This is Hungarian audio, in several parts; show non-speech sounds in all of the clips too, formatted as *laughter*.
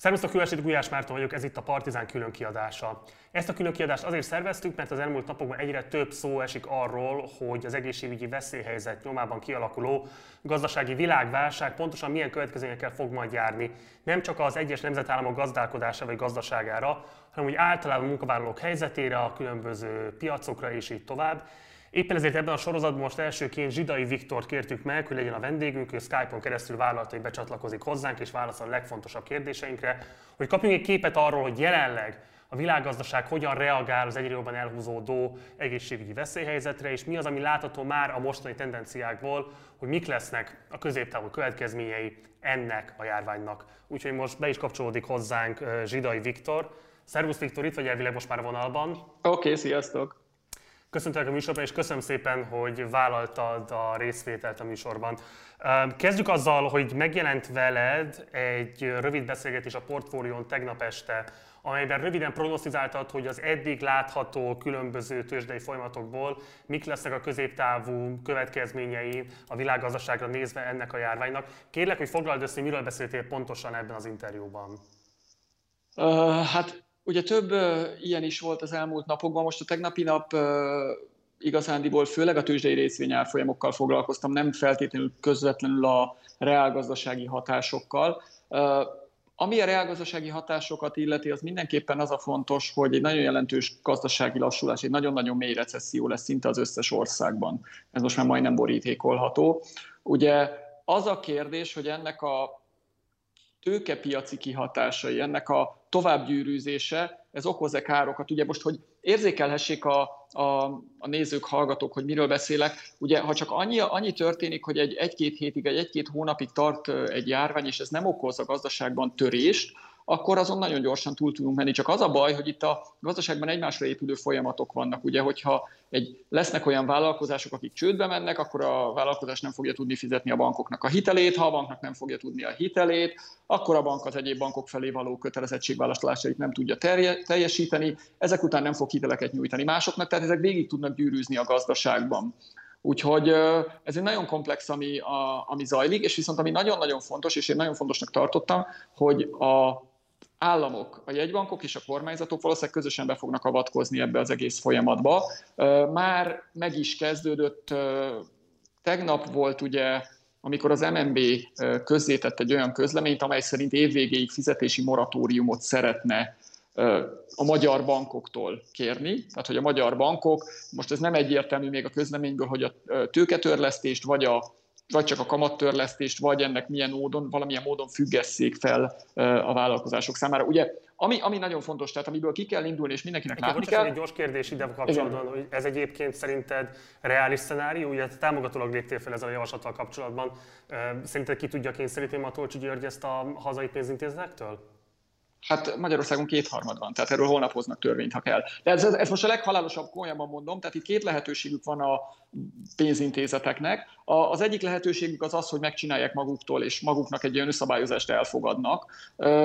Szervusztok, Külesét Gulyás Márton vagyok, ez itt a Partizán külön kiadása. Ezt a külön kiadást azért szerveztük, mert az elmúlt napokban egyre több szó esik arról, hogy az egészségügyi veszélyhelyzet nyomában kialakuló gazdasági világválság pontosan milyen következményekkel fog majd járni. Nem csak az egyes nemzetállamok gazdálkodása vagy gazdaságára, hanem úgy általában a munkavállalók helyzetére, a különböző piacokra és így tovább. Éppen ezért ebben a sorozatban most elsőként Zsidai Viktort kértük meg, hogy legyen a vendégünk, ő Skype-on keresztül vállalta, hogy becsatlakozik hozzánk és válaszol a legfontosabb kérdéseinkre, hogy kapjunk egy képet arról, hogy jelenleg a világgazdaság hogyan reagál az egyre jobban elhúzódó egészségügyi veszélyhelyzetre, és mi az, ami látható már a mostani tendenciákból, hogy mik lesznek a középtávú következményei ennek a járványnak. Úgyhogy most be is kapcsolódik hozzánk Zsidai Viktor. Szervusz Viktor, itt vagy elvileg most már a vonalban. Oké, okay, sziasztok! Köszöntelek a műsorban, és köszönöm szépen, hogy vállaltad a részvételt a műsorban. Kezdjük azzal, hogy megjelent veled egy rövid beszélgetés a portfólión tegnap este, amelyben röviden prognosztizáltad, hogy az eddig látható különböző tőzsdei folyamatokból mik lesznek a középtávú következményei a világgazdaságra nézve ennek a járványnak. Kérlek, hogy foglald össze, miről beszéltél pontosan ebben az interjúban. Uh, hát Ugye több ilyen is volt az elmúlt napokban, most a tegnapi nap igazándiból főleg a tőzsdei részvényárfolyamokkal foglalkoztam, nem feltétlenül közvetlenül a reálgazdasági hatásokkal. Ami a reálgazdasági hatásokat illeti, az mindenképpen az a fontos, hogy egy nagyon jelentős gazdasági lassulás, egy nagyon-nagyon mély recesszió lesz szinte az összes országban. Ez most már majdnem borítékolható. Ugye az a kérdés, hogy ennek a tőkepiaci kihatásai, ennek a továbbgyűrűzése, ez okoz-e károkat? Ugye most, hogy érzékelhessék a, a, a nézők, hallgatók, hogy miről beszélek, ugye ha csak annyi, annyi történik, hogy egy, egy-két hétig, egy egy-két hónapig tart egy járvány, és ez nem okoz a gazdaságban törést, akkor azon nagyon gyorsan túl tudunk menni. Csak az a baj, hogy itt a gazdaságban egymásra épülő folyamatok vannak. Ugye, hogyha egy, lesznek olyan vállalkozások, akik csődbe mennek, akkor a vállalkozás nem fogja tudni fizetni a bankoknak a hitelét, ha a banknak nem fogja tudni a hitelét, akkor a bank az egyéb bankok felé való kötelezettségvállásait nem tudja terje, teljesíteni, ezek után nem fog hiteleket nyújtani másoknak, tehát ezek végig tudnak gyűrűzni a gazdaságban. Úgyhogy ez egy nagyon komplex, ami, a, ami zajlik, és viszont ami nagyon-nagyon fontos, és én nagyon fontosnak tartottam, hogy a államok, a jegybankok és a kormányzatok valószínűleg közösen be fognak avatkozni ebbe az egész folyamatba. Már meg is kezdődött, tegnap volt ugye, amikor az MNB közzétett egy olyan közleményt, amely szerint évvégéig fizetési moratóriumot szeretne a magyar bankoktól kérni, tehát hogy a magyar bankok, most ez nem egyértelmű még a közleményből, hogy a tőketörlesztést vagy a vagy csak a kamattörlesztést, vagy ennek milyen módon, valamilyen módon függesszék fel a vállalkozások számára. Ugye, ami, ami nagyon fontos, tehát amiből ki kell indulni, és mindenkinek egy látni kell. Egy gyors kérdés ide kapcsolatban, Igen. hogy ez egyébként szerinted reális szenárió, ugye támogatólag léptél fel ezzel a javaslattal kapcsolatban. Szerinted ki tudja kényszeríteni Matolcsi György ezt a hazai pénzintézetektől? Hát Magyarországon kétharmad van, tehát erről holnap hoznak törvényt, ha kell. De ez, ez most a leghalálosabb komolyabban mondom, tehát itt két lehetőségük van a pénzintézeteknek. A, az egyik lehetőségük az az, hogy megcsinálják maguktól, és maguknak egy ilyen összabályozást elfogadnak,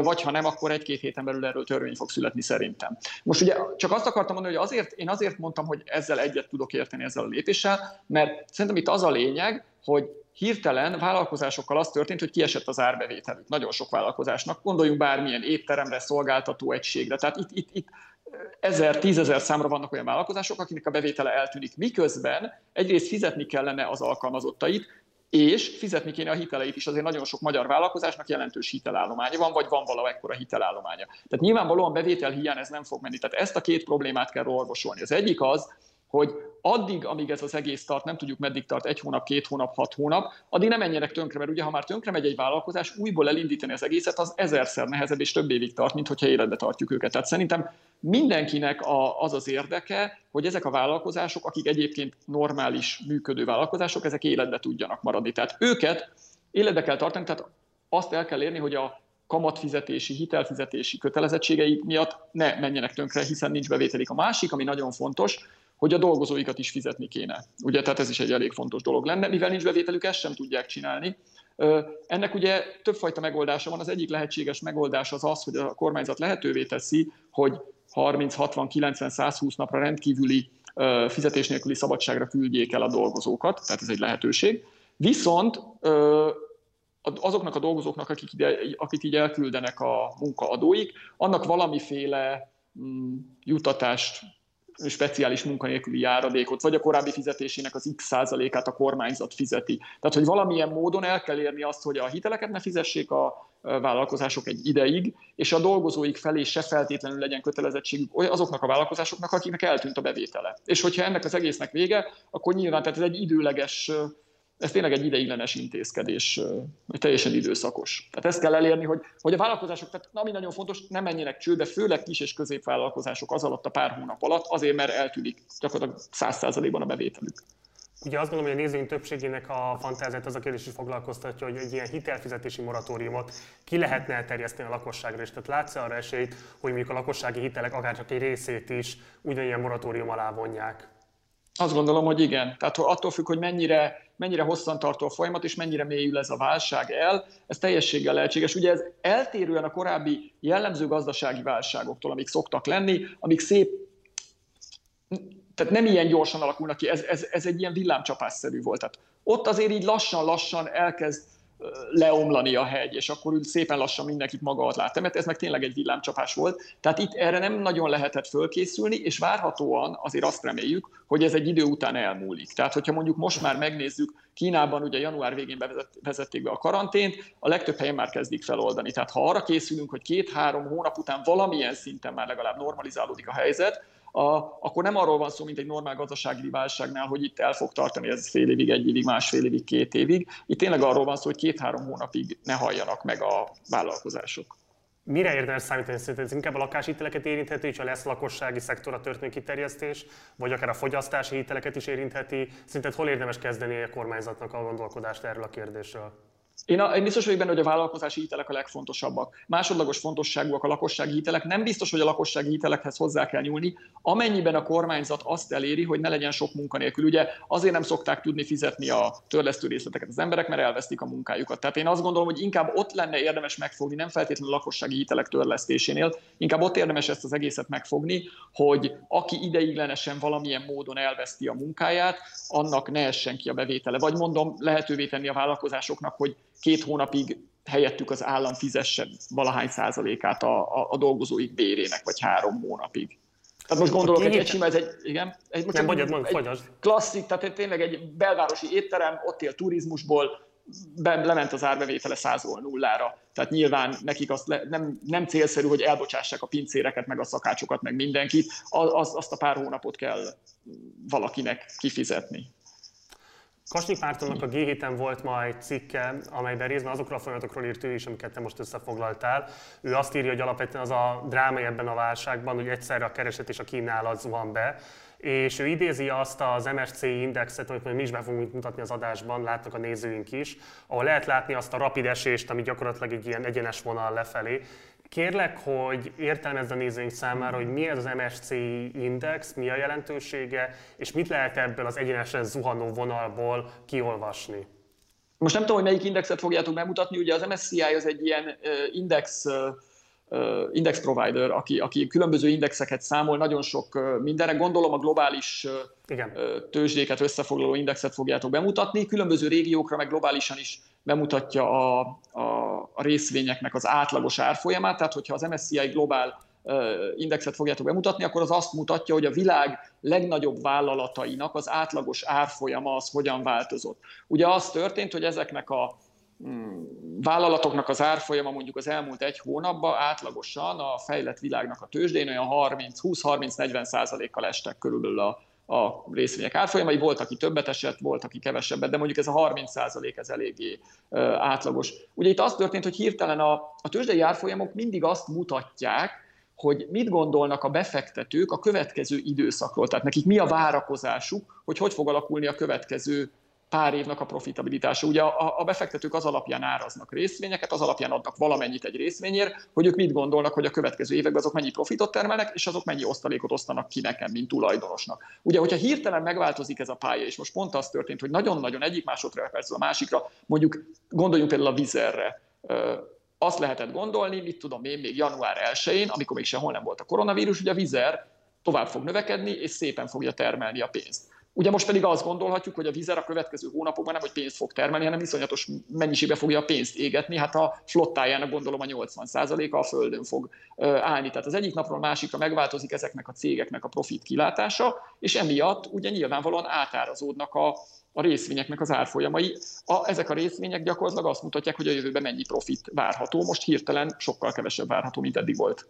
vagy ha nem, akkor egy-két héten belül erről törvény fog születni szerintem. Most ugye csak azt akartam mondani, hogy azért, én azért mondtam, hogy ezzel egyet tudok érteni ezzel a lépéssel, mert szerintem itt az a lényeg, hogy hirtelen vállalkozásokkal az történt, hogy kiesett az árbevételük. Nagyon sok vállalkozásnak. Gondoljunk bármilyen étteremre, szolgáltató egységre. Tehát itt, itt, itt ezer, tízezer számra vannak olyan vállalkozások, akinek a bevétele eltűnik. Miközben egyrészt fizetni kellene az alkalmazottait, és fizetni kéne a hiteleit is. Azért nagyon sok magyar vállalkozásnak jelentős hitelállománya van, vagy van valamekkora hitelállománya. Tehát nyilvánvalóan bevétel hiány ez nem fog menni. Tehát ezt a két problémát kell orvosolni. Az egyik az, hogy addig, amíg ez az egész tart, nem tudjuk meddig tart, egy hónap, két hónap, hat hónap, addig nem menjenek tönkre, mert ugye ha már tönkre megy egy vállalkozás, újból elindítani az egészet, az ezerszer nehezebb és több évig tart, mint hogyha életbe tartjuk őket. Tehát szerintem mindenkinek a, az az érdeke, hogy ezek a vállalkozások, akik egyébként normális működő vállalkozások, ezek életbe tudjanak maradni. Tehát őket életbe kell tartani, tehát azt el kell érni, hogy a kamatfizetési, hitelfizetési kötelezettségeik miatt ne menjenek tönkre, hiszen nincs bevételik. A másik, ami nagyon fontos, hogy a dolgozóikat is fizetni kéne. Ugye, tehát ez is egy elég fontos dolog lenne, mivel nincs bevételük, ezt sem tudják csinálni. Ennek ugye többfajta megoldása van. Az egyik lehetséges megoldás az az, hogy a kormányzat lehetővé teszi, hogy 30, 60, 90, 120 napra rendkívüli fizetés nélküli szabadságra küldjék el a dolgozókat, tehát ez egy lehetőség. Viszont azoknak a dolgozóknak, akik, ide, akik így elküldenek a munkaadóik, annak valamiféle mm, jutatást speciális munkanélküli járadékot, vagy a korábbi fizetésének az x százalékát a kormányzat fizeti. Tehát, hogy valamilyen módon el kell érni azt, hogy a hiteleket ne fizessék a vállalkozások egy ideig, és a dolgozóik felé se feltétlenül legyen kötelezettségük azoknak a vállalkozásoknak, akiknek eltűnt a bevétele. És hogyha ennek az egésznek vége, akkor nyilván tehát ez egy időleges ez tényleg egy ideiglenes intézkedés, egy teljesen időszakos. Tehát ezt kell elérni, hogy, hogy a vállalkozások, tehát ami nagyon fontos, nem menjenek csődbe, főleg kis és középvállalkozások az alatt a pár hónap alatt, azért, mert eltűnik gyakorlatilag 100%-ban a bevételük. Ugye azt gondolom, hogy a nézőink többségének a fantáziát az a kérdés is foglalkoztatja, hogy egy ilyen hitelfizetési moratóriumot ki lehetne elterjeszteni a lakosságra, és tehát látsz arra esélyt, hogy mondjuk a lakossági hitelek akár csak egy részét is ugyanilyen moratórium alá vonják? Azt gondolom, hogy igen. Tehát attól függ, hogy mennyire, mennyire hosszantartó a folyamat, és mennyire mélyül ez a válság el, ez teljességgel lehetséges. Ugye ez eltérően a korábbi jellemző gazdasági válságoktól, amik szoktak lenni, amik szép, tehát nem ilyen gyorsan alakulnak ki, ez, ez, ez egy ilyen villámcsapásszerű volt. Tehát ott azért így lassan-lassan elkezd leomlani a hegy, és akkor úgy szépen lassan mindenkit maga alatt lát mert ez meg tényleg egy villámcsapás volt. Tehát itt erre nem nagyon lehetett fölkészülni, és várhatóan azért azt reméljük, hogy ez egy idő után elmúlik. Tehát, hogyha mondjuk most már megnézzük, Kínában ugye január végén bevezették be a karantént, a legtöbb helyen már kezdik feloldani. Tehát ha arra készülünk, hogy két-három hónap után valamilyen szinten már legalább normalizálódik a helyzet, a, akkor nem arról van szó, mint egy normál gazdasági válságnál, hogy itt el fog tartani ez fél évig, egy évig, másfél évig, két évig. Itt tényleg arról van szó, hogy két-három hónapig ne halljanak meg a vállalkozások. Mire érdemes számítani szerinted? Ez inkább a lakáshiteleket érintheti, és a lesz lakossági szektora történő kiterjesztés, vagy akár a fogyasztási hiteleket is érintheti. Szerinted hol érdemes kezdeni a kormányzatnak a gondolkodást erről a kérdésről? Én, a, én biztos vagyok benne, hogy a vállalkozási hitelek a legfontosabbak. Másodlagos fontosságúak a lakossági hitelek. Nem biztos, hogy a lakossági hitelekhez hozzá kell nyúlni, amennyiben a kormányzat azt eléri, hogy ne legyen sok munkanélkül. Ugye azért nem szokták tudni fizetni a törlesztő részleteket az emberek, mert elvesztik a munkájukat. Tehát én azt gondolom, hogy inkább ott lenne érdemes megfogni, nem feltétlenül a lakossági hitelek törlesztésénél, inkább ott érdemes ezt az egészet megfogni, hogy aki ideiglenesen valamilyen módon elveszti a munkáját, annak ne essen ki a bevétele. Vagy mondom, lehetővé tenni a vállalkozásoknak, hogy két hónapig helyettük az állam fizesse valahány százalékát a, a, a dolgozóik bérének, vagy három hónapig. Tehát most gondolok egy, egy sima, ez egy, igen, egy, most nem, mondjad, mondjad, egy klasszik, tehát tényleg egy belvárosi étterem, ott él turizmusból, be, lement az árbevétele százról nullára. Tehát nyilván nekik azt le, nem, nem célszerű, hogy elbocsássák a pincéreket, meg a szakácsokat, meg mindenkit. Az, azt a pár hónapot kell valakinek kifizetni. Kasnyik Mártonnak a G7-en volt ma egy cikke, amelyben részben azokról a folyamatokról írt ő is, amiket te most összefoglaltál. Ő azt írja, hogy alapvetően az a dráma ebben a válságban, hogy egyszerre a kereset és a kínálat van be, és ő idézi azt az MSC indexet, amit mi is be fogunk mutatni az adásban, látnak a nézőink is, ahol lehet látni azt a rapid esést, ami gyakorlatilag egy ilyen egyenes vonal lefelé, Kérlek, hogy értelmezd a nézőink számára, hogy mi ez az MSC index, mi a jelentősége, és mit lehet ebből az egyenesen zuhanó vonalból kiolvasni. Most nem tudom, hogy melyik indexet fogjátok bemutatni, ugye az MSCI az egy ilyen index index provider, aki, aki különböző indexeket számol, nagyon sok mindenre. Gondolom a globális Igen. tőzsdéket összefoglaló indexet fogjátok bemutatni. Különböző régiókra, meg globálisan is bemutatja a, a, a részvényeknek az átlagos árfolyamát. Tehát, hogyha az MSCI Global indexet fogjátok bemutatni, akkor az azt mutatja, hogy a világ legnagyobb vállalatainak az átlagos árfolyama az hogyan változott. Ugye az történt, hogy ezeknek a Hmm, vállalatoknak az árfolyama mondjuk az elmúlt egy hónapban átlagosan a fejlett világnak a tőzsdén olyan 20-30-40 százalékkal estek körülbelül a, a részvények árfolyamai. Volt, aki többet esett, volt, aki kevesebbet, de mondjuk ez a 30 százalék ez eléggé átlagos. Ugye itt az történt, hogy hirtelen a, a tőzsdei árfolyamok mindig azt mutatják, hogy mit gondolnak a befektetők a következő időszakról, tehát nekik mi a várakozásuk, hogy hogy fog alakulni a következő pár évnek a profitabilitása. Ugye a, a befektetők az alapján áraznak részvényeket, az alapján adnak valamennyit egy részvényért, hogy ők mit gondolnak, hogy a következő években azok mennyi profitot termelnek, és azok mennyi osztalékot osztanak ki nekem, mint tulajdonosnak. Ugye, hogyha hirtelen megváltozik ez a pálya, és most pont az történt, hogy nagyon-nagyon egyik másodpercről a másikra, mondjuk gondoljunk például a vizerre, azt lehetett gondolni, mit tudom én, még január 1-én, amikor még sehol nem volt a koronavírus, hogy a vizer tovább fog növekedni, és szépen fogja termelni a pénzt Ugye most pedig azt gondolhatjuk, hogy a vízer a következő hónapokban nem, hogy pénzt fog termelni, hanem viszonyatos mennyiségbe fogja a pénzt égetni. Hát a flottájának gondolom a 80%-a a földön fog állni. Tehát az egyik napról a másikra megváltozik ezeknek a cégeknek a profit kilátása, és emiatt ugye nyilvánvalóan átárazódnak a, a részvényeknek az árfolyamai. A, ezek a részvények gyakorlatilag azt mutatják, hogy a jövőben mennyi profit várható. Most hirtelen sokkal kevesebb várható, mint eddig volt.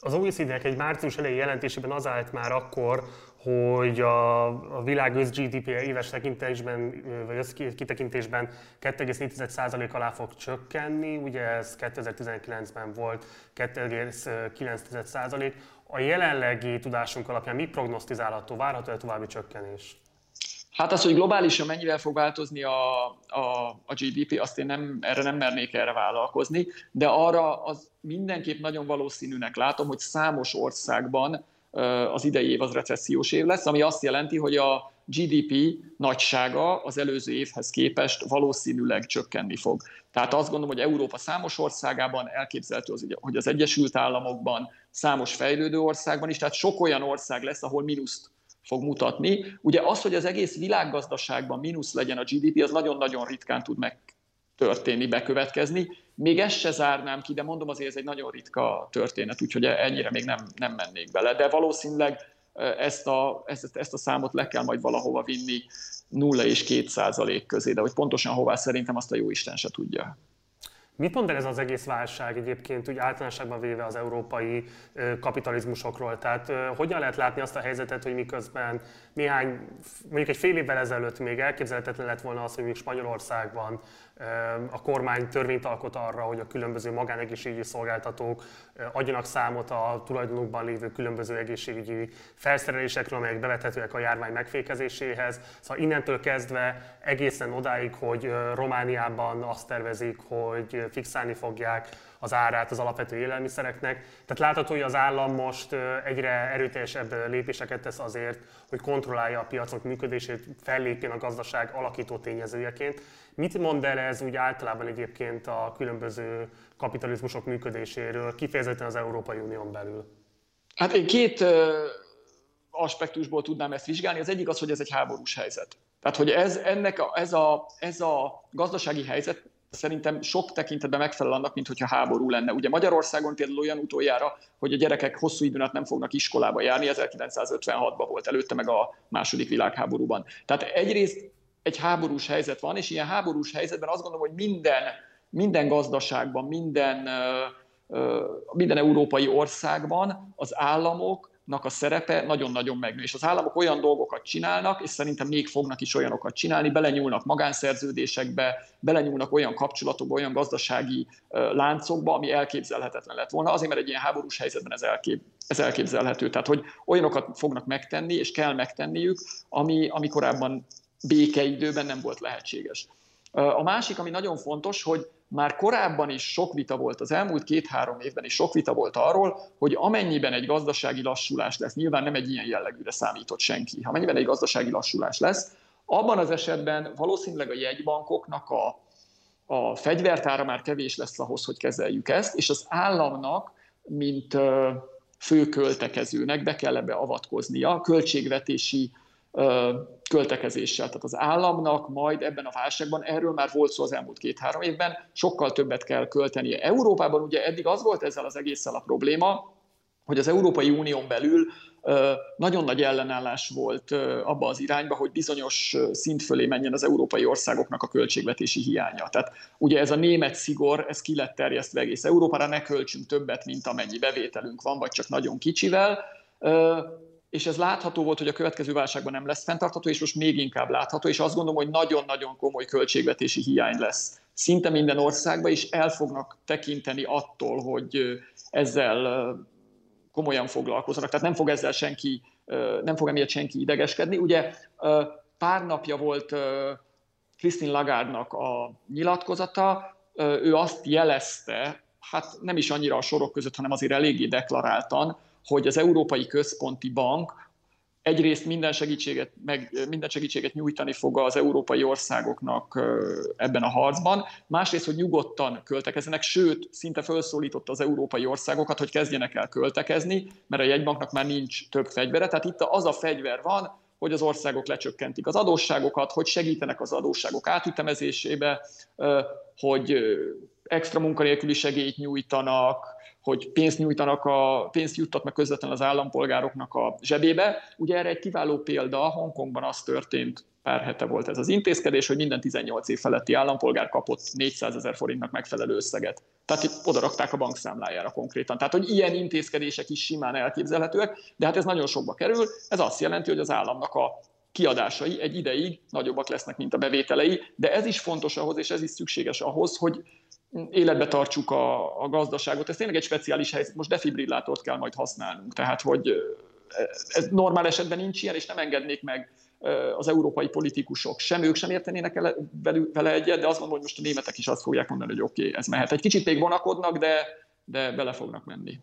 Az OECD-nek egy március elejé jelentésében az állt már akkor, hogy a, a világ össz GDP éves tekintésben, vagy össz kitekintésben 2,4% alá fog csökkenni, ugye ez 2019-ben volt 2,9%. A jelenlegi tudásunk alapján mi prognosztizálható, várható-e további csökkenés? Hát az, hogy globálisan mennyivel fog változni a, a, a GDP, azt én nem, erre nem mernék erre vállalkozni, de arra az mindenképp nagyon valószínűnek látom, hogy számos országban az idei év az recessziós év lesz, ami azt jelenti, hogy a GDP nagysága az előző évhez képest valószínűleg csökkenni fog. Tehát azt gondolom, hogy Európa számos országában elképzelhető, hogy az Egyesült Államokban, számos fejlődő országban is, tehát sok olyan ország lesz, ahol mínuszt fog mutatni. Ugye az, hogy az egész világgazdaságban mínusz legyen a GDP, az nagyon-nagyon ritkán tud megtörténni, bekövetkezni. Még ezt se zárnám ki, de mondom azért ez egy nagyon ritka történet, úgyhogy ennyire még nem, nem mennék bele. De valószínűleg ezt a, ezt, ezt a számot le kell majd valahova vinni 0 és 2 százalék közé, de hogy pontosan hová szerintem azt a jó Isten se tudja. Mit mond el ez az egész válság egyébként úgy általánosságban véve az európai kapitalizmusokról? Tehát hogyan lehet látni azt a helyzetet, hogy miközben néhány, mondjuk egy fél évvel ezelőtt még elképzelhetetlen lett volna az, hogy még Spanyolországban a kormány törvényt alkot arra, hogy a különböző magánegészségügyi szolgáltatók adjanak számot a tulajdonukban lévő különböző egészségügyi felszerelésekről, amelyek bevethetőek a járvány megfékezéséhez. Szóval innentől kezdve egészen odáig, hogy Romániában azt tervezik, hogy fixálni fogják az árát az alapvető élelmiszereknek. Tehát látható, hogy az állam most egyre erőteljesebb lépéseket tesz azért, hogy kontrollálja a piacok működését, fellépjen a gazdaság alakító tényezőjeként. Mit mond el ez úgy általában egyébként a különböző kapitalizmusok működéséről, kifejezetten az Európai Unión belül? Hát én két aspektusból tudnám ezt vizsgálni. Az egyik az, hogy ez egy háborús helyzet. Tehát, hogy ez, ennek a, ez, a, ez a gazdasági helyzet szerintem sok tekintetben megfelel annak, mint hogyha háború lenne. Ugye Magyarországon például olyan utoljára, hogy a gyerekek hosszú időn át nem fognak iskolába járni, 1956-ban volt, előtte meg a második világháborúban. Tehát egyrészt egy háborús helyzet van, és ilyen háborús helyzetben azt gondolom, hogy minden, minden gazdaságban, minden, minden európai országban az államok a szerepe nagyon-nagyon megnő. És az államok olyan dolgokat csinálnak, és szerintem még fognak is olyanokat csinálni, belenyúlnak magánszerződésekbe, belenyúlnak olyan kapcsolatokba, olyan gazdasági láncokba, ami elképzelhetetlen lett volna, azért mert egy ilyen háborús helyzetben ez, elkép, ez elképzelhető. Tehát, hogy olyanokat fognak megtenni, és kell megtenniük, ami, ami korábban békeidőben nem volt lehetséges. A másik, ami nagyon fontos, hogy már korábban is sok vita volt, az elmúlt két-három évben is sok vita volt arról, hogy amennyiben egy gazdasági lassulás lesz, nyilván nem egy ilyen jellegűre számított senki, ha amennyiben egy gazdasági lassulás lesz, abban az esetben valószínűleg a jegybankoknak a, a fegyvertára már kevés lesz ahhoz, hogy kezeljük ezt, és az államnak, mint fő költekezőnek be kell ebbe avatkoznia, költségvetési költekezéssel. Tehát az államnak majd ebben a válságban, erről már volt szó az elmúlt két-három évben, sokkal többet kell költenie. Európában ugye eddig az volt ezzel az egésszel a probléma, hogy az Európai Unión belül nagyon nagy ellenállás volt abba az irányba, hogy bizonyos szint fölé menjen az európai országoknak a költségvetési hiánya. Tehát ugye ez a német szigor, ez ki lett terjesztve egész Európára, ne költsünk többet, mint amennyi bevételünk van, vagy csak nagyon kicsivel és ez látható volt, hogy a következő válságban nem lesz fenntartható, és most még inkább látható, és azt gondolom, hogy nagyon-nagyon komoly költségvetési hiány lesz. Szinte minden országban is el fognak tekinteni attól, hogy ezzel komolyan foglalkozzanak. Tehát nem fog ezzel senki, nem fog emiatt senki idegeskedni. Ugye pár napja volt Christine Lagarde-nak a nyilatkozata, ő azt jelezte, hát nem is annyira a sorok között, hanem azért eléggé deklaráltan, hogy az Európai Központi Bank egyrészt minden segítséget, meg minden segítséget nyújtani fog az európai országoknak ebben a harcban, másrészt, hogy nyugodtan költekezzenek, sőt, szinte felszólította az európai országokat, hogy kezdjenek el költekezni, mert a jegybanknak már nincs több fegyvere, tehát itt az a fegyver van, hogy az országok lecsökkentik az adósságokat, hogy segítenek az adósságok átütemezésébe, hogy extra munkanélküli segélyt nyújtanak, hogy pénzt nyújtanak, a, pénzt juttatnak közvetlenül az állampolgároknak a zsebébe. Ugye erre egy kiváló példa, Hongkongban az történt, pár hete volt ez az intézkedés, hogy minden 18 év feletti állampolgár kapott 400 ezer forintnak megfelelő összeget. Tehát oda rakták a bankszámlájára konkrétan. Tehát, hogy ilyen intézkedések is simán elképzelhetőek, de hát ez nagyon sokba kerül. Ez azt jelenti, hogy az államnak a kiadásai egy ideig nagyobbak lesznek, mint a bevételei, de ez is fontos ahhoz, és ez is szükséges ahhoz, hogy életbe tartsuk a, a gazdaságot. Ez tényleg egy speciális helyzet, most defibrillátort kell majd használnunk, tehát hogy ez normál esetben nincs ilyen, és nem engednék meg az európai politikusok sem, ők sem értenének el vele egyet, de azt mondom, hogy most a németek is azt fogják mondani, hogy oké, okay, ez mehet. Egy kicsit még vonakodnak, de, de bele fognak menni.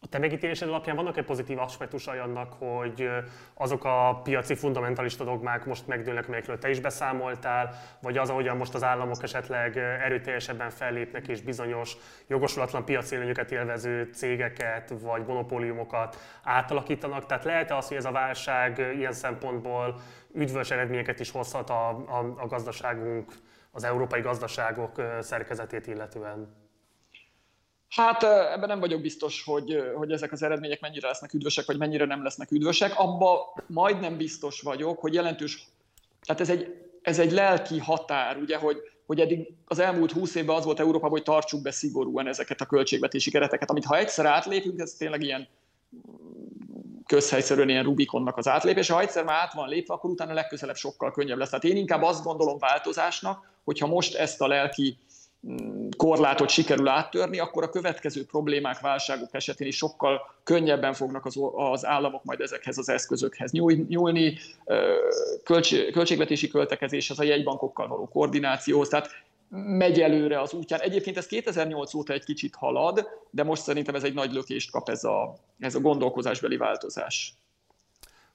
A te megítélésed alapján vannak-e pozitív aspektusai annak, hogy azok a piaci fundamentalista dogmák most megdőlnek, melyekről te is beszámoltál, vagy az, ahogyan most az államok esetleg erőteljesebben fellépnek és bizonyos jogosulatlan piaci előnyöket élvező cégeket vagy monopóliumokat átalakítanak? Tehát lehet-e az, hogy ez a válság ilyen szempontból üdvös eredményeket is hozhat a, a, a gazdaságunk, az európai gazdaságok szerkezetét illetően? Hát ebben nem vagyok biztos, hogy, hogy ezek az eredmények mennyire lesznek üdvösek, vagy mennyire nem lesznek üdvösek. Abba majdnem biztos vagyok, hogy jelentős, tehát ez egy, ez egy lelki határ, ugye, hogy, hogy eddig az elmúlt húsz évben az volt Európában, hogy tartsuk be szigorúan ezeket a költségvetési kereteket, amit ha egyszer átlépünk, ez tényleg ilyen közhelyszerűen ilyen Rubikonnak az átlépése. Ha egyszer már át van lépve, akkor utána legközelebb sokkal könnyebb lesz. Tehát én inkább azt gondolom változásnak, hogyha most ezt a lelki korlátot sikerül áttörni, akkor a következő problémák, válságok esetén is sokkal könnyebben fognak az, az államok majd ezekhez az eszközökhez nyúlni, költségvetési költekezéshez, a jegybankokkal való koordinációhoz, tehát megy előre az útján. Egyébként ez 2008 óta egy kicsit halad, de most szerintem ez egy nagy lökést kap ez a, ez a gondolkozásbeli változás.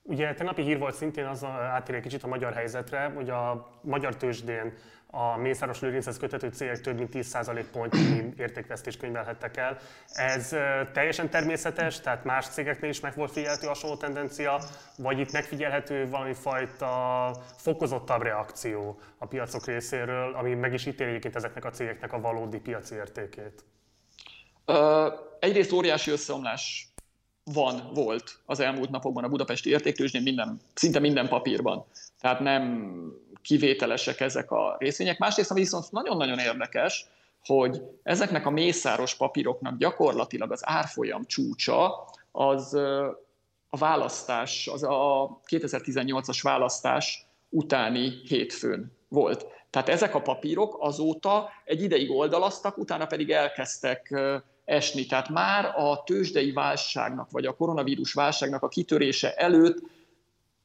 Ugye napi hír volt szintén, az átérő kicsit a magyar helyzetre, hogy a magyar tőzsdén a Mészáros Lőrinchez kötető cégek több mint 10% pontnyi értékvesztést könyvelhettek el. Ez teljesen természetes, tehát más cégeknél is meg volt figyelhető hasonló tendencia, vagy itt megfigyelhető valami fajta fokozottabb reakció a piacok részéről, ami meg is ítéli egyébként ezeknek a cégeknek a valódi piaci értékét? Uh, egyrészt óriási összeomlás van, volt az elmúlt napokban a budapesti értéktőzsdén minden, szinte minden papírban. Tehát nem kivételesek ezek a részvények. Másrészt, viszont nagyon-nagyon érdekes, hogy ezeknek a mészáros papíroknak gyakorlatilag az árfolyam csúcsa az a választás, az a 2018-as választás utáni hétfőn volt. Tehát ezek a papírok azóta egy ideig oldalaztak, utána pedig elkezdtek esni. Tehát már a tőzsdei válságnak, vagy a koronavírus válságnak a kitörése előtt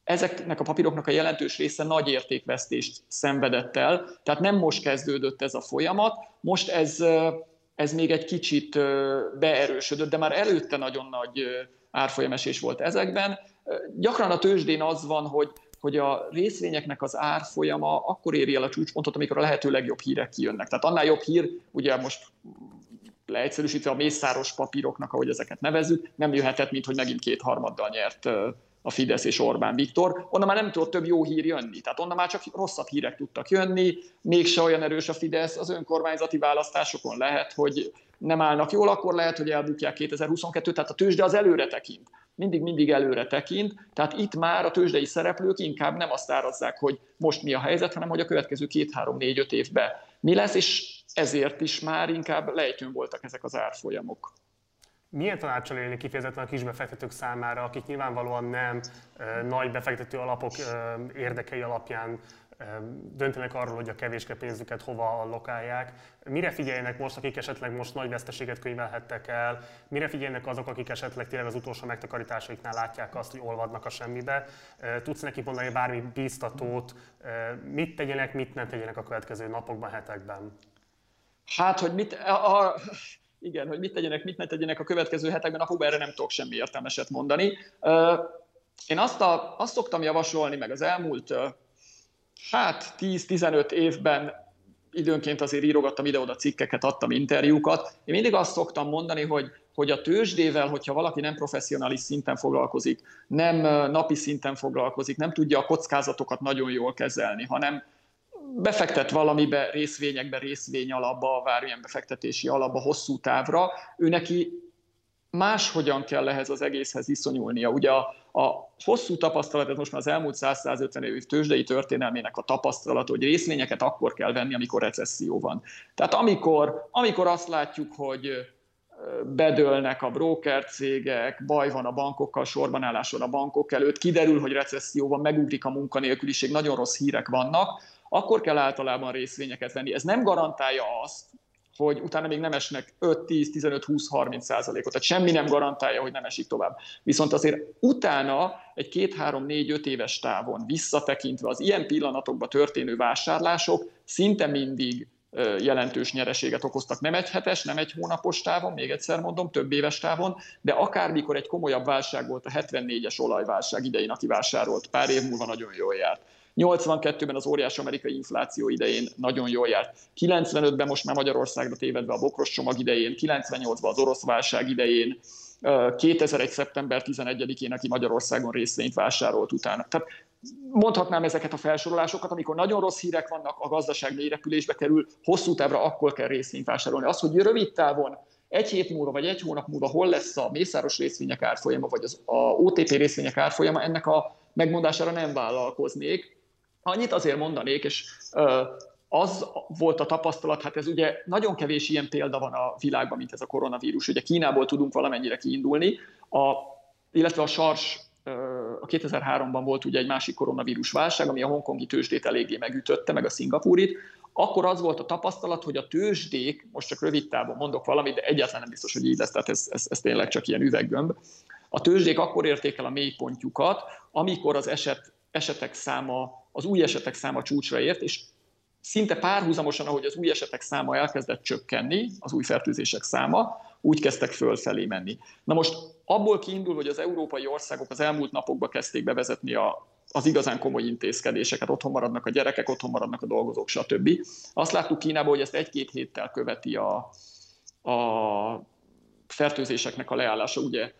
ezeknek a papíroknak a jelentős része nagy értékvesztést szenvedett el, tehát nem most kezdődött ez a folyamat, most ez, ez még egy kicsit beerősödött, de már előtte nagyon nagy árfolyamesés volt ezekben. Gyakran a tőzsdén az van, hogy, hogy a részvényeknek az árfolyama akkor éri el a csúcspontot, amikor a lehető legjobb hírek kijönnek. Tehát annál jobb hír, ugye most leegyszerűsítve a mészáros papíroknak, ahogy ezeket nevezzük, nem jöhetett, mint hogy megint kétharmaddal nyert a Fidesz és Orbán Viktor, onnan már nem tudott több jó hír jönni. Tehát onnan már csak rosszabb hírek tudtak jönni, mégse olyan erős a Fidesz, az önkormányzati választásokon lehet, hogy nem állnak jól, akkor lehet, hogy elbukják 2022 tehát a tőzsde az előre tekint. Mindig-mindig előre tekint, tehát itt már a tőzsdei szereplők inkább nem azt árazzák, hogy most mi a helyzet, hanem hogy a következő két-három-négy-öt évben mi lesz, és ezért is már inkább lejtőn voltak ezek az árfolyamok. Milyen tanácsal élni kifejezetten a kisbefektetők számára, akik nyilvánvalóan nem nagy befektető alapok érdekei alapján döntenek arról, hogy a kevéske pénzüket hova allokálják. Mire figyeljenek most, akik esetleg most nagy veszteséget könyvelhettek el? Mire figyeljenek azok, akik esetleg tényleg az utolsó megtakarításaiknál látják azt, hogy olvadnak a semmibe? Tudsz neki mondani bármi bíztatót? Mit tegyenek, mit ne tegyenek a következő napokban, hetekben? Hát, hogy mit, a, a, igen, hogy mit tegyenek, mit ne tegyenek a következő hetekben, akkor erre nem tudok semmi értelmeset mondani. Én azt, a, azt szoktam javasolni, meg az elmúlt hát 10-15 évben időnként azért írogattam ide-oda cikkeket, adtam interjúkat. Én mindig azt szoktam mondani, hogy, hogy a tőzsdével, hogyha valaki nem professzionális szinten foglalkozik, nem napi szinten foglalkozik, nem tudja a kockázatokat nagyon jól kezelni, hanem befektet valamibe, részvényekbe, részvény alapba, várján befektetési alapba, hosszú távra, ő neki máshogyan kell ehhez az egészhez iszonyulnia. Ugye a, a hosszú tapasztalat, ez most már az elmúlt 100-150 év tőzsdei történelmének a tapasztalat, hogy részvényeket akkor kell venni, amikor recesszió van. Tehát amikor, amikor azt látjuk, hogy bedőlnek a broker cégek, baj van a bankokkal, sorbanálláson a bankok előtt, kiderül, hogy recesszió van, megugrik a munkanélküliség, nagyon rossz hírek vannak, akkor kell általában részvényeket venni. Ez nem garantálja azt, hogy utána még nem esnek 5, 10, 15, 20, 30 százalékot. Tehát semmi nem garantálja, hogy nem esik tovább. Viszont azért utána egy 2, 3, 4, 5 éves távon visszatekintve az ilyen pillanatokban történő vásárlások szinte mindig jelentős nyereséget okoztak. Nem egy hetes, nem egy hónapos távon, még egyszer mondom, több éves távon, de akármikor egy komolyabb válság volt a 74-es olajválság idején, aki vásárolt, pár év múlva nagyon jól járt. 82-ben az óriás amerikai infláció idején nagyon jól járt. 95-ben most már Magyarországra tévedve a bokros csomag idején, 98-ban az orosz válság idején, 2001. szeptember 11-én, aki Magyarországon részvényt vásárolt utána. Tehát mondhatnám ezeket a felsorolásokat, amikor nagyon rossz hírek vannak, a gazdaság mélyrepülésbe kerül, hosszú távra akkor kell részvényt vásárolni. Az, hogy rövid távon egy hét múlva vagy egy hónap múlva hol lesz a mészáros részvények árfolyama, vagy az a OTP részvények árfolyama, ennek a megmondására nem vállalkoznék. Annyit azért mondanék, és az volt a tapasztalat, hát ez ugye nagyon kevés ilyen példa van a világban, mint ez a koronavírus. Ugye Kínából tudunk valamennyire kiindulni, a, illetve a SARS a 2003-ban volt ugye egy másik koronavírus válság, ami a hongkongi tőzsdét eléggé megütötte, meg a szingapúrit, akkor az volt a tapasztalat, hogy a tőzsdék, most csak rövid távon mondok valamit, de egyáltalán nem biztos, hogy így lesz, tehát ez, ez, ez tényleg csak ilyen üveggömb. A tőzsdék akkor érték el a mélypontjukat, amikor az eset, esetek száma, az új esetek száma csúcsra ért, és szinte párhuzamosan, ahogy az új esetek száma elkezdett csökkenni, az új fertőzések száma, úgy kezdtek fölfelé menni. Na most abból kiindul, hogy az európai országok az elmúlt napokban kezdték bevezetni a, az igazán komoly intézkedéseket, otthon maradnak a gyerekek, otthon maradnak a dolgozók, stb. Azt láttuk Kínában, hogy ezt egy-két héttel követi a, a fertőzéseknek a leállása. Ugye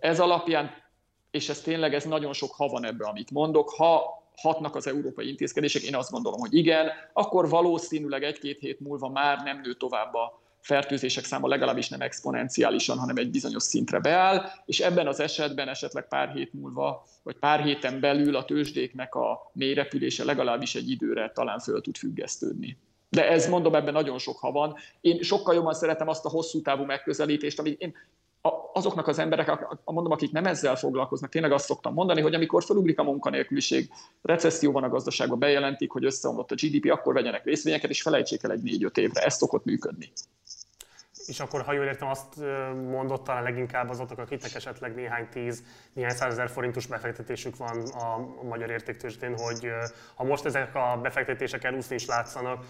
ez alapján, és ez tényleg ez nagyon sok ha van ebbe, amit mondok, ha hatnak az európai intézkedések, én azt gondolom, hogy igen, akkor valószínűleg egy-két hét múlva már nem nő tovább a fertőzések száma legalábbis nem exponenciálisan, hanem egy bizonyos szintre beáll, és ebben az esetben esetleg pár hét múlva, vagy pár héten belül a tőzsdéknek a mélyrepülése legalábbis egy időre talán föl tud függesztődni. De ez mondom, ebben nagyon sok ha van. Én sokkal jobban szeretem azt a hosszú távú megközelítést, amit én azoknak az emberek, mondom, akik nem ezzel foglalkoznak, tényleg azt szoktam mondani, hogy amikor felugrik a munkanélküliség, recesszió van a gazdaságban, bejelentik, hogy összeomlott a GDP, akkor vegyenek részvényeket, és felejtsék el egy négy-öt évre. Ez szokott működni. És akkor, ha jól értem, azt mondott talán leginkább azoknak, akiknek esetleg néhány tíz, néhány százezer forintos befektetésük van a magyar értéktőzsdén, hogy ha most ezek a befektetések elúszni is látszanak,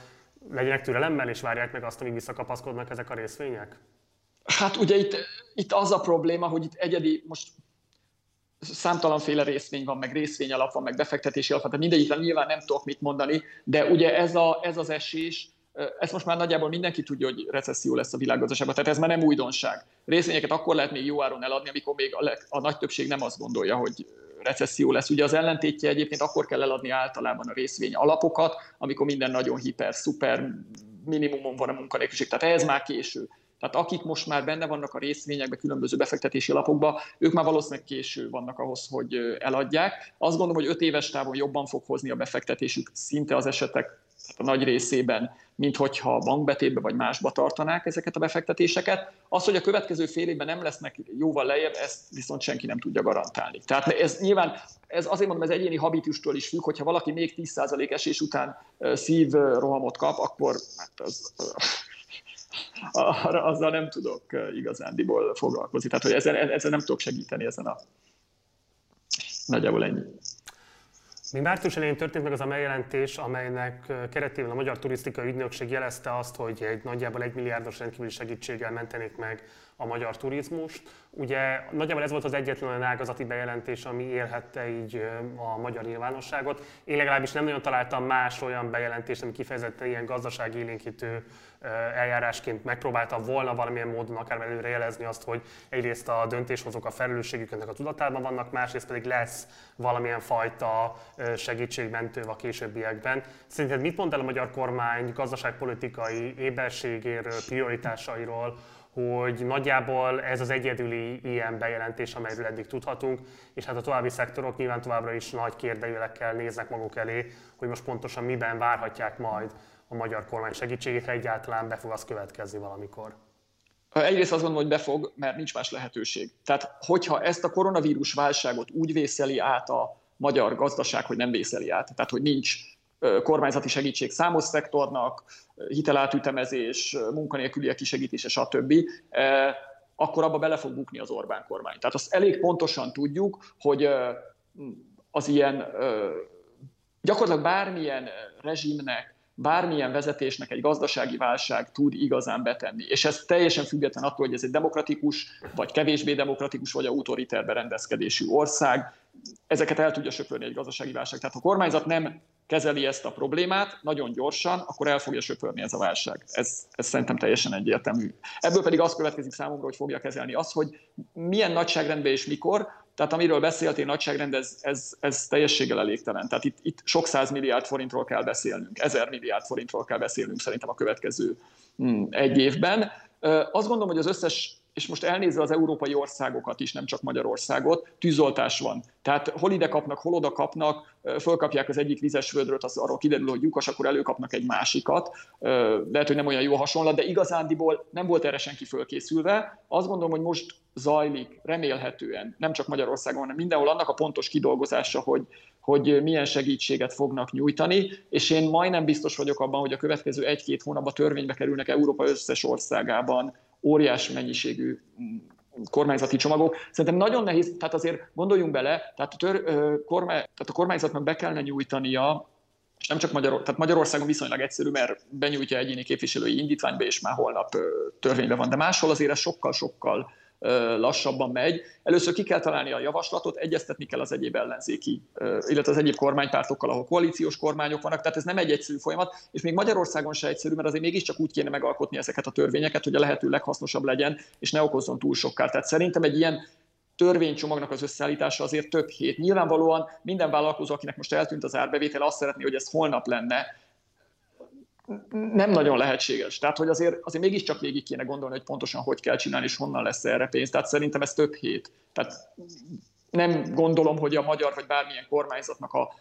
legyenek türelemmel és várják meg azt, amíg visszakapaszkodnak ezek a részvények? Hát ugye itt, itt az a probléma, hogy itt egyedi, most számtalanféle részvény van, meg részvény alap van, meg befektetési alap, tehát mindegyikre nyilván nem tudok mit mondani, de ugye ez, a, ez az esés, ezt most már nagyjából mindenki tudja, hogy recesszió lesz a világgazdaságban, tehát ez már nem újdonság. Részvényeket akkor lehet még jó áron eladni, amikor még a, leg, a nagy többség nem azt gondolja, hogy recesszió lesz. Ugye az ellentétje egyébként akkor kell eladni általában a részvény alapokat, amikor minden nagyon hiper, szuper, minimumon van a munkanélküliség. Tehát ez már késő. Tehát akik most már benne vannak a részvényekbe, különböző befektetési alapokba, ők már valószínűleg késő vannak ahhoz, hogy eladják. Azt gondolom, hogy öt éves távon jobban fog hozni a befektetésük szinte az esetek a nagy részében, mint hogyha bankbetétbe vagy másba tartanák ezeket a befektetéseket. Az, hogy a következő fél évben nem lesznek jóval lejjebb, ezt viszont senki nem tudja garantálni. Tehát ez nyilván, ez azért mondom, ez egyéni habitustól is függ, hogyha valaki még 10% esés után szívrohamot kap, akkor hát az, arra, azzal nem tudok igazándiból foglalkozni. Tehát, hogy ezzel, ezzel nem tudok segíteni ezen a nagyjából ennyi. Még március elején történt meg az a megjelentés, amelynek keretében a Magyar Turisztikai Ügynökség jelezte azt, hogy egy nagyjából egy milliárdos rendkívüli segítséggel mentenék meg a magyar turizmust. Ugye nagyjából ez volt az egyetlen olyan ágazati bejelentés, ami élhette így a magyar nyilvánosságot. Én legalábbis nem nagyon találtam más olyan bejelentést, ami kifejezetten ilyen gazdasági élénkítő eljárásként megpróbálta volna valamilyen módon akár előre jelezni azt, hogy egyrészt a döntéshozók a felelősségüknek a tudatában vannak, másrészt pedig lesz valamilyen fajta segítségmentő a későbbiekben. Szerinted mit mond el a magyar kormány gazdaságpolitikai éberségéről, prioritásairól, hogy nagyjából ez az egyedüli ilyen bejelentés, amelyről eddig tudhatunk, és hát a további szektorok nyilván továbbra is nagy kérdőjelekkel néznek maguk elé, hogy most pontosan miben várhatják majd a magyar kormány segítségét, ha egyáltalán be fog az következni valamikor? Egyrészt azt gondolom, hogy befog, mert nincs más lehetőség. Tehát, hogyha ezt a koronavírus válságot úgy vészeli át a magyar gazdaság, hogy nem vészeli át, tehát, hogy nincs kormányzati segítség számos szektornak, hitelátütemezés, munkanélküliek kisegítése, stb., akkor abba bele fog bukni az Orbán kormány. Tehát azt elég pontosan tudjuk, hogy az ilyen gyakorlatilag bármilyen rezsimnek bármilyen vezetésnek egy gazdasági válság tud igazán betenni. És ez teljesen független attól, hogy ez egy demokratikus, vagy kevésbé demokratikus, vagy autoriter berendezkedésű ország. Ezeket el tudja söpörni egy gazdasági válság. Tehát ha a kormányzat nem kezeli ezt a problémát nagyon gyorsan, akkor el fogja söpörni ez a válság. Ez, ez szerintem teljesen egyértelmű. Ebből pedig az következik számomra, hogy fogja kezelni az, hogy milyen nagyságrendben és mikor, tehát amiről beszéltél nagyságrend, ez, ez, ez teljességgel elégtelen. Tehát itt, itt sok száz milliárd forintról kell beszélnünk, ezer milliárd forintról kell beszélnünk szerintem a következő hmm, egy évben. Azt gondolom, hogy az összes és most elnézve az európai országokat is, nem csak Magyarországot, tűzoltás van. Tehát hol ide kapnak, hol oda kapnak, fölkapják az egyik vizes vödröt, az arról kiderül, hogy lyukas, akkor előkapnak egy másikat. Lehet, hogy nem olyan jó hasonlat, de igazándiból nem volt erre senki fölkészülve. Azt gondolom, hogy most zajlik remélhetően, nem csak Magyarországon, hanem mindenhol annak a pontos kidolgozása, hogy, hogy milyen segítséget fognak nyújtani, és én majdnem biztos vagyok abban, hogy a következő egy-két hónapban törvénybe kerülnek Európa összes országában óriási mennyiségű kormányzati csomagok. Szerintem nagyon nehéz, tehát azért gondoljunk bele, tehát a, tör, kormány, tehát a kormányzatnak be kellene nyújtania és nem csak Magyarországon, tehát Magyarországon viszonylag egyszerű, mert benyújtja egyéni képviselői indítványba, és már holnap törvényben van, de máshol azért ez sokkal-sokkal lassabban megy. Először ki kell találni a javaslatot, egyeztetni kell az egyéb ellenzéki, illetve az egyéb kormánypártokkal, ahol koalíciós kormányok vannak, tehát ez nem egy egyszerű folyamat, és még Magyarországon se egyszerű, mert azért mégiscsak úgy kéne megalkotni ezeket a törvényeket, hogy a lehető leghasznosabb legyen, és ne okozzon túl sok kárt. Tehát szerintem egy ilyen törvénycsomagnak az összeállítása azért több hét. Nyilvánvalóan minden vállalkozó, akinek most eltűnt az árbevétel, azt szeretné, hogy ez holnap lenne, nem nagyon lehetséges. Tehát, hogy azért, azért mégiscsak végig kéne gondolni, hogy pontosan hogy kell csinálni, és honnan lesz erre pénz. Tehát szerintem ez több hét. Tehát nem gondolom, hogy a magyar vagy bármilyen kormányzatnak a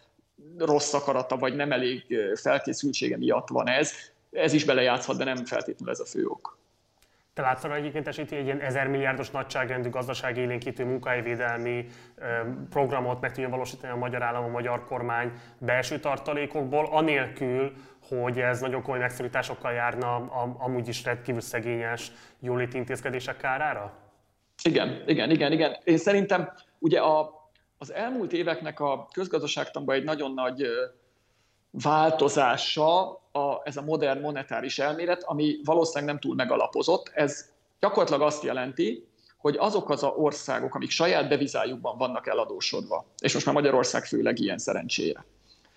rossz akarata, vagy nem elég felkészültsége miatt van ez. Ez is belejátszhat, de nem feltétlenül ez a fő ok. Te látsz arra egyébként egy ilyen ezer milliárdos nagyságrendű gazdasági élénkítő munkahelyvédelmi programot meg tudja valósítani a magyar állam, a magyar kormány belső tartalékokból, anélkül, hogy ez nagyon komoly megszorításokkal járna a, amúgy is rendkívül szegényes jóléti intézkedések kárára? Igen, igen, igen, igen. Én szerintem ugye a, az elmúlt éveknek a közgazdaságtanban egy nagyon nagy változása ez a modern monetáris elmélet, ami valószínűleg nem túl megalapozott. Ez gyakorlatilag azt jelenti, hogy azok az országok, amik saját devizájukban vannak eladósodva, és most már Magyarország főleg ilyen szerencsére,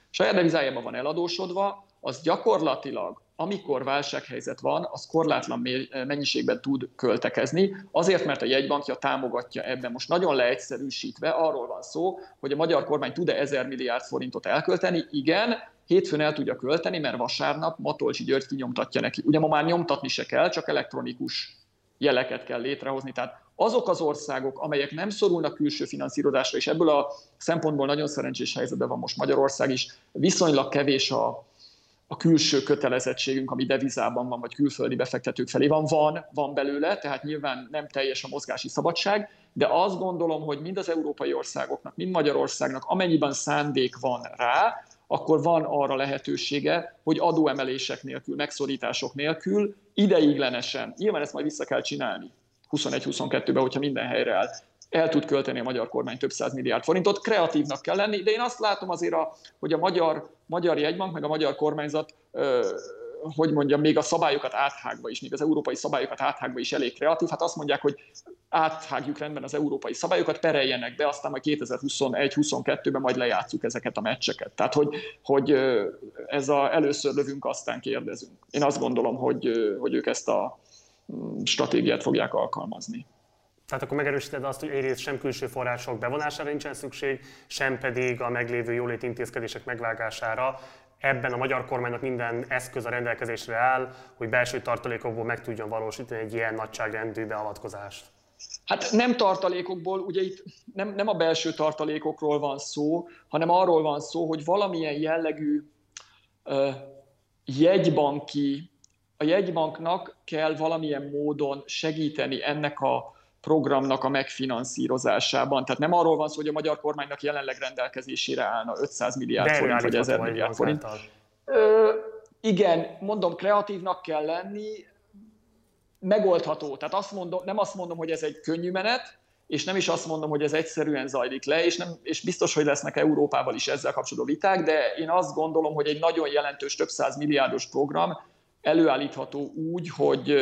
saját devizájában van eladósodva, az gyakorlatilag, amikor válsághelyzet van, az korlátlan mennyiségben tud költekezni, azért, mert a jegybankja támogatja ebben. Most nagyon leegyszerűsítve arról van szó, hogy a magyar kormány tud-e 1000 milliárd forintot elkölteni. Igen, hétfőn el tudja költeni, mert vasárnap Matolcsi György kinyomtatja neki. Ugye ma már nyomtatni se kell, csak elektronikus jeleket kell létrehozni. Tehát azok az országok, amelyek nem szorulnak külső finanszírozásra, és ebből a szempontból nagyon szerencsés helyzetben van most Magyarország is, viszonylag kevés a, a külső kötelezettségünk, ami devizában van, vagy külföldi befektetők felé van, van, van belőle, tehát nyilván nem teljes a mozgási szabadság, de azt gondolom, hogy mind az európai országoknak, mind Magyarországnak, amennyiben szándék van rá, akkor van arra lehetősége, hogy adóemelések nélkül, megszorítások nélkül ideiglenesen, nyilván ezt majd vissza kell csinálni 21-22-ben, hogyha minden helyre áll, el tud költeni a magyar kormány több száz milliárd forintot. Kreatívnak kell lenni, de én azt látom azért, a, hogy a magyar, magyar jegybank meg a magyar kormányzat ö, hogy mondjam, még a szabályokat áthágva is, még az európai szabályokat áthágva is elég kreatív. Hát azt mondják, hogy áthágjuk rendben az európai szabályokat, pereljenek be, aztán majd 2021-22-ben majd lejátszuk ezeket a meccseket. Tehát, hogy, hogy ez a először lövünk, aztán kérdezünk. Én azt gondolom, hogy, hogy ők ezt a mm, stratégiát fogják alkalmazni. Tehát akkor megerősíted azt, hogy egyrészt sem külső források bevonására nincsen szükség, sem pedig a meglévő jólét intézkedések megvágására. Ebben a magyar kormánynak minden eszköz a rendelkezésre áll, hogy belső tartalékokból meg tudjon valósítani egy ilyen nagyságrendű beavatkozást. Hát nem tartalékokból, ugye itt nem, nem a belső tartalékokról van szó, hanem arról van szó, hogy valamilyen jellegű uh, jegybanki, a jegybanknak kell valamilyen módon segíteni ennek a programnak a megfinanszírozásában. Tehát nem arról van szó, hogy a magyar kormánynak jelenleg rendelkezésére állna 500 milliárd De forint vagy 1000 milliárd forint. Ö, igen, mondom, kreatívnak kell lenni, megoldható. Tehát azt mondom, nem azt mondom, hogy ez egy könnyű menet, és nem is azt mondom, hogy ez egyszerűen zajlik le, és, nem, és biztos, hogy lesznek Európával is ezzel kapcsolatban viták, de én azt gondolom, hogy egy nagyon jelentős, több száz milliárdos program előállítható úgy, hogy,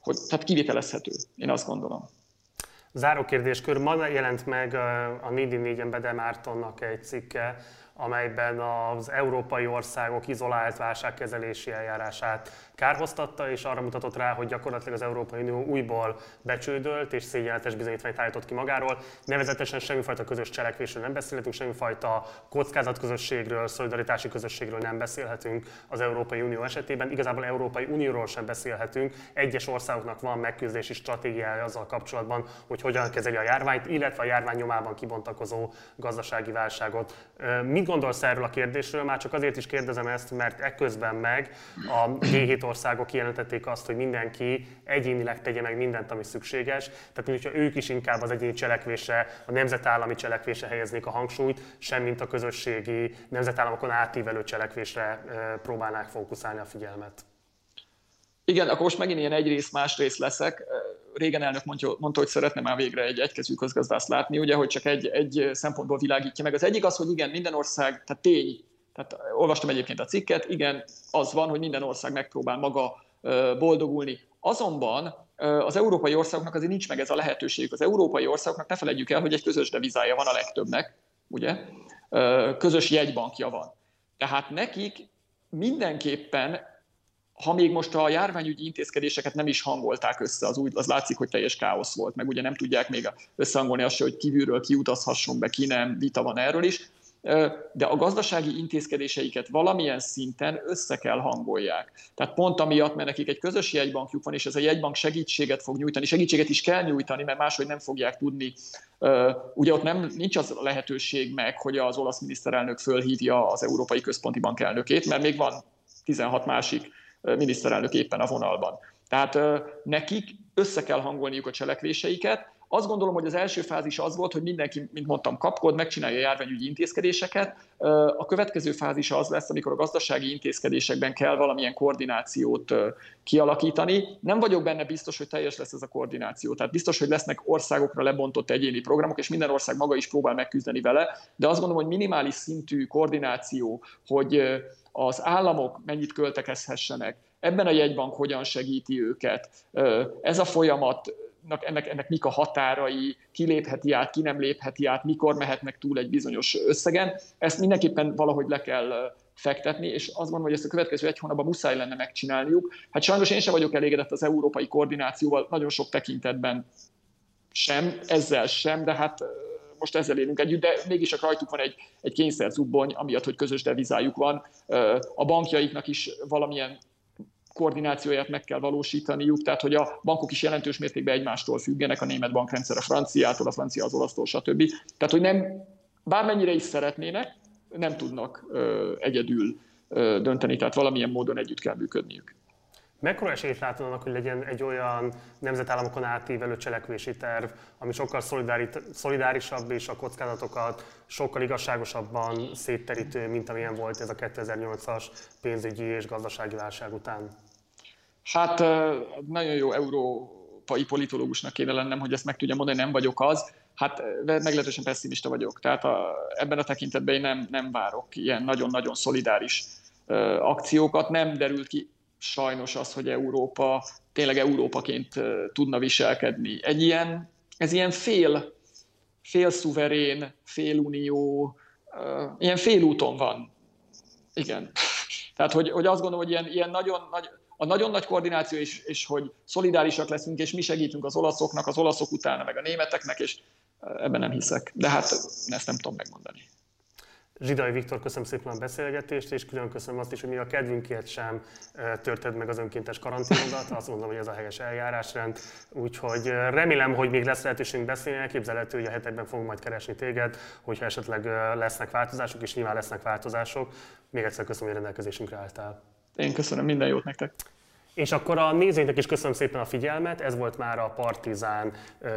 hogy tehát kivitelezhető, én azt gondolom. Záró kérdéskör, ma jelent meg a 4 Bede Mártonnak egy cikke, amelyben az európai országok izolált válságkezelési eljárását kárhoztatta, és arra mutatott rá, hogy gyakorlatilag az Európai Unió újból becsődölt és szégyenletes bizonyítványt állított ki magáról. Nevezetesen semmifajta közös cselekvésről nem beszélhetünk, semmifajta kockázatközösségről, szolidaritási közösségről nem beszélhetünk az Európai Unió esetében. Igazából Európai Unióról sem beszélhetünk. Egyes országoknak van megküzdési stratégiája azzal kapcsolatban, hogy hogyan kezeli a járványt, illetve a járvány nyomában kibontakozó gazdasági válságot. Mit gondolsz erről a kérdésről? Már csak azért is kérdezem ezt, mert ekközben meg a G7 országok kijelentették azt, hogy mindenki egyénileg tegye meg mindent, ami szükséges. Tehát, mintha ők is inkább az egyéni cselekvése, a nemzetállami cselekvése helyeznék a hangsúlyt, semmint a közösségi nemzetállamokon átívelő cselekvésre próbálnák fókuszálni a figyelmet. Igen, akkor most megint ilyen egyrészt, másrészt leszek. Régen elnök mondja, mondta, hogy szeretne már végre egy egykezű közgazdászt látni, ugye, hogy csak egy, egy szempontból világítja meg. Az egyik az, hogy igen, minden ország, tehát tény, tehát olvastam egyébként a cikket, igen, az van, hogy minden ország megpróbál maga boldogulni. Azonban az európai országoknak azért nincs meg ez a lehetőség. Az európai országoknak ne felejtjük el, hogy egy közös devizája van a legtöbbnek, ugye? Közös jegybankja van. Tehát nekik mindenképpen, ha még most a járványügyi intézkedéseket nem is hangolták össze, az, úgy, az látszik, hogy teljes káosz volt, meg ugye nem tudják még összehangolni azt, hogy kívülről ki utazhasson be, ki nem, vita van erről is de a gazdasági intézkedéseiket valamilyen szinten össze kell hangolják. Tehát pont amiatt, mert nekik egy közös jegybankjuk van, és ez a jegybank segítséget fog nyújtani, segítséget is kell nyújtani, mert máshogy nem fogják tudni. Ugye ott nem, nincs az lehetőség meg, hogy az olasz miniszterelnök fölhívja az Európai Központi Bank elnökét, mert még van 16 másik miniszterelnök éppen a vonalban. Tehát nekik össze kell hangolniuk a cselekvéseiket, azt gondolom, hogy az első fázis az volt, hogy mindenki, mint mondtam, kapkod, megcsinálja a járványügyi intézkedéseket. A következő fázis az lesz, amikor a gazdasági intézkedésekben kell valamilyen koordinációt kialakítani. Nem vagyok benne biztos, hogy teljes lesz ez a koordináció. Tehát biztos, hogy lesznek országokra lebontott egyéni programok, és minden ország maga is próbál megküzdeni vele, de azt gondolom, hogy minimális szintű koordináció, hogy az államok mennyit költekezhessenek, ebben a jegybank hogyan segíti őket. Ez a folyamat ennek, ennek mik a határai, ki lépheti át, ki nem lépheti át, mikor mehetnek túl egy bizonyos összegen. Ezt mindenképpen valahogy le kell fektetni, és azt gondolom, hogy ezt a következő egy hónapban muszáj lenne megcsinálniuk. Hát sajnos én sem vagyok elégedett az európai koordinációval, nagyon sok tekintetben sem, ezzel sem, de hát most ezzel élünk együtt, de mégis a rajtuk van egy, egy kényszerzubbony, amiatt, hogy közös devizájuk van. A bankjaiknak is valamilyen koordinációját meg kell valósítaniuk, tehát hogy a bankok is jelentős mértékben egymástól függenek, a német bankrendszer a franciától, a francia az olasztól, stb. Tehát, hogy nem, bármennyire is szeretnének, nem tudnak ö, egyedül ö, dönteni, tehát valamilyen módon együtt kell működniük. Mekkora esélyt látod annak, hogy legyen egy olyan nemzetállamokon átívelő cselekvési terv, ami sokkal szolidárisabb és a kockázatokat sokkal igazságosabban szétterítő, mint amilyen volt ez a 2008-as pénzügyi és gazdasági válság után? Hát nagyon jó európai politológusnak kéne lennem, hogy ezt meg tudja mondani, nem vagyok az. Hát meglehetősen pessimista vagyok. Tehát a, ebben a tekintetben én nem, nem várok ilyen nagyon-nagyon szolidáris akciókat. Nem derült ki sajnos az, hogy Európa tényleg Európaként tudna viselkedni. Egy ilyen, ez ilyen fél, fél szuverén, fél unió, ilyen félúton van. Igen. *laughs* Tehát, hogy, hogy azt gondolom, hogy ilyen, ilyen nagyon nagy, a nagyon nagy koordináció, és, és hogy szolidárisak leszünk, és mi segítünk az olaszoknak, az olaszok utána, meg a németeknek, és ebben nem hiszek. De hát ezt nem tudom megmondani. Zsidai Viktor, köszönöm szépen a beszélgetést, és külön köszönöm azt is, hogy mi a kedvünkért sem törted meg az önkéntes karanténodat. Azt mondom, hogy ez a helyes eljárásrend. Úgyhogy remélem, hogy még lesz lehetőségünk beszélni. Elképzelhető, hogy a hetekben fogunk majd keresni téged, hogyha esetleg lesznek változások, és nyilván lesznek változások. Még egyszer köszönöm, hogy rendelkezésünkre álltál. Én köszönöm, minden jót nektek. És akkor a nézőinknek is köszönöm szépen a figyelmet, ez volt már a Partizán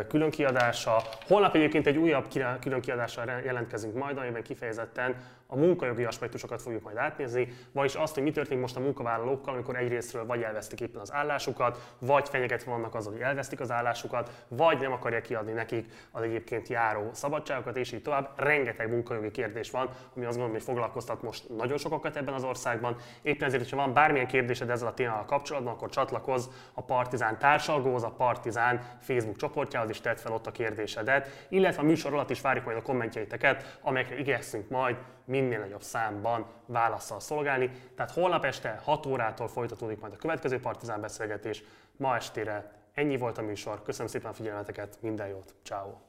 különkiadása. Holnap egyébként egy újabb különkiadással jelentkezünk majd, amiben kifejezetten a munkajogi aspektusokat fogjuk majd átnézni, vagyis azt, hogy mi történik most a munkavállalókkal, amikor egyrésztről vagy elvesztik éppen az állásukat, vagy fenyegetve vannak azzal, hogy elvesztik az állásukat, vagy nem akarják kiadni nekik az egyébként járó szabadságokat, és így tovább. Rengeteg munkajogi kérdés van, ami azt gondolom, hogy foglalkoztat most nagyon sokakat ebben az országban. Éppen ezért, hogyha van bármilyen kérdésed ezzel a témával kapcsolatban, akkor csatlakozz a Partizán társalgóhoz, a Partizán Facebook csoportjához, és tedd fel ott a kérdésedet, illetve a műsor alatt is várjuk majd a kommentjeiteket, amelyekre igyekszünk majd minél nagyobb számban válaszsal szolgálni. Tehát holnap este 6 órától folytatódik majd a következő partizán beszélgetés. Ma estére ennyi volt a műsor. Köszönöm szépen a figyelmeteket, minden jót, ciao.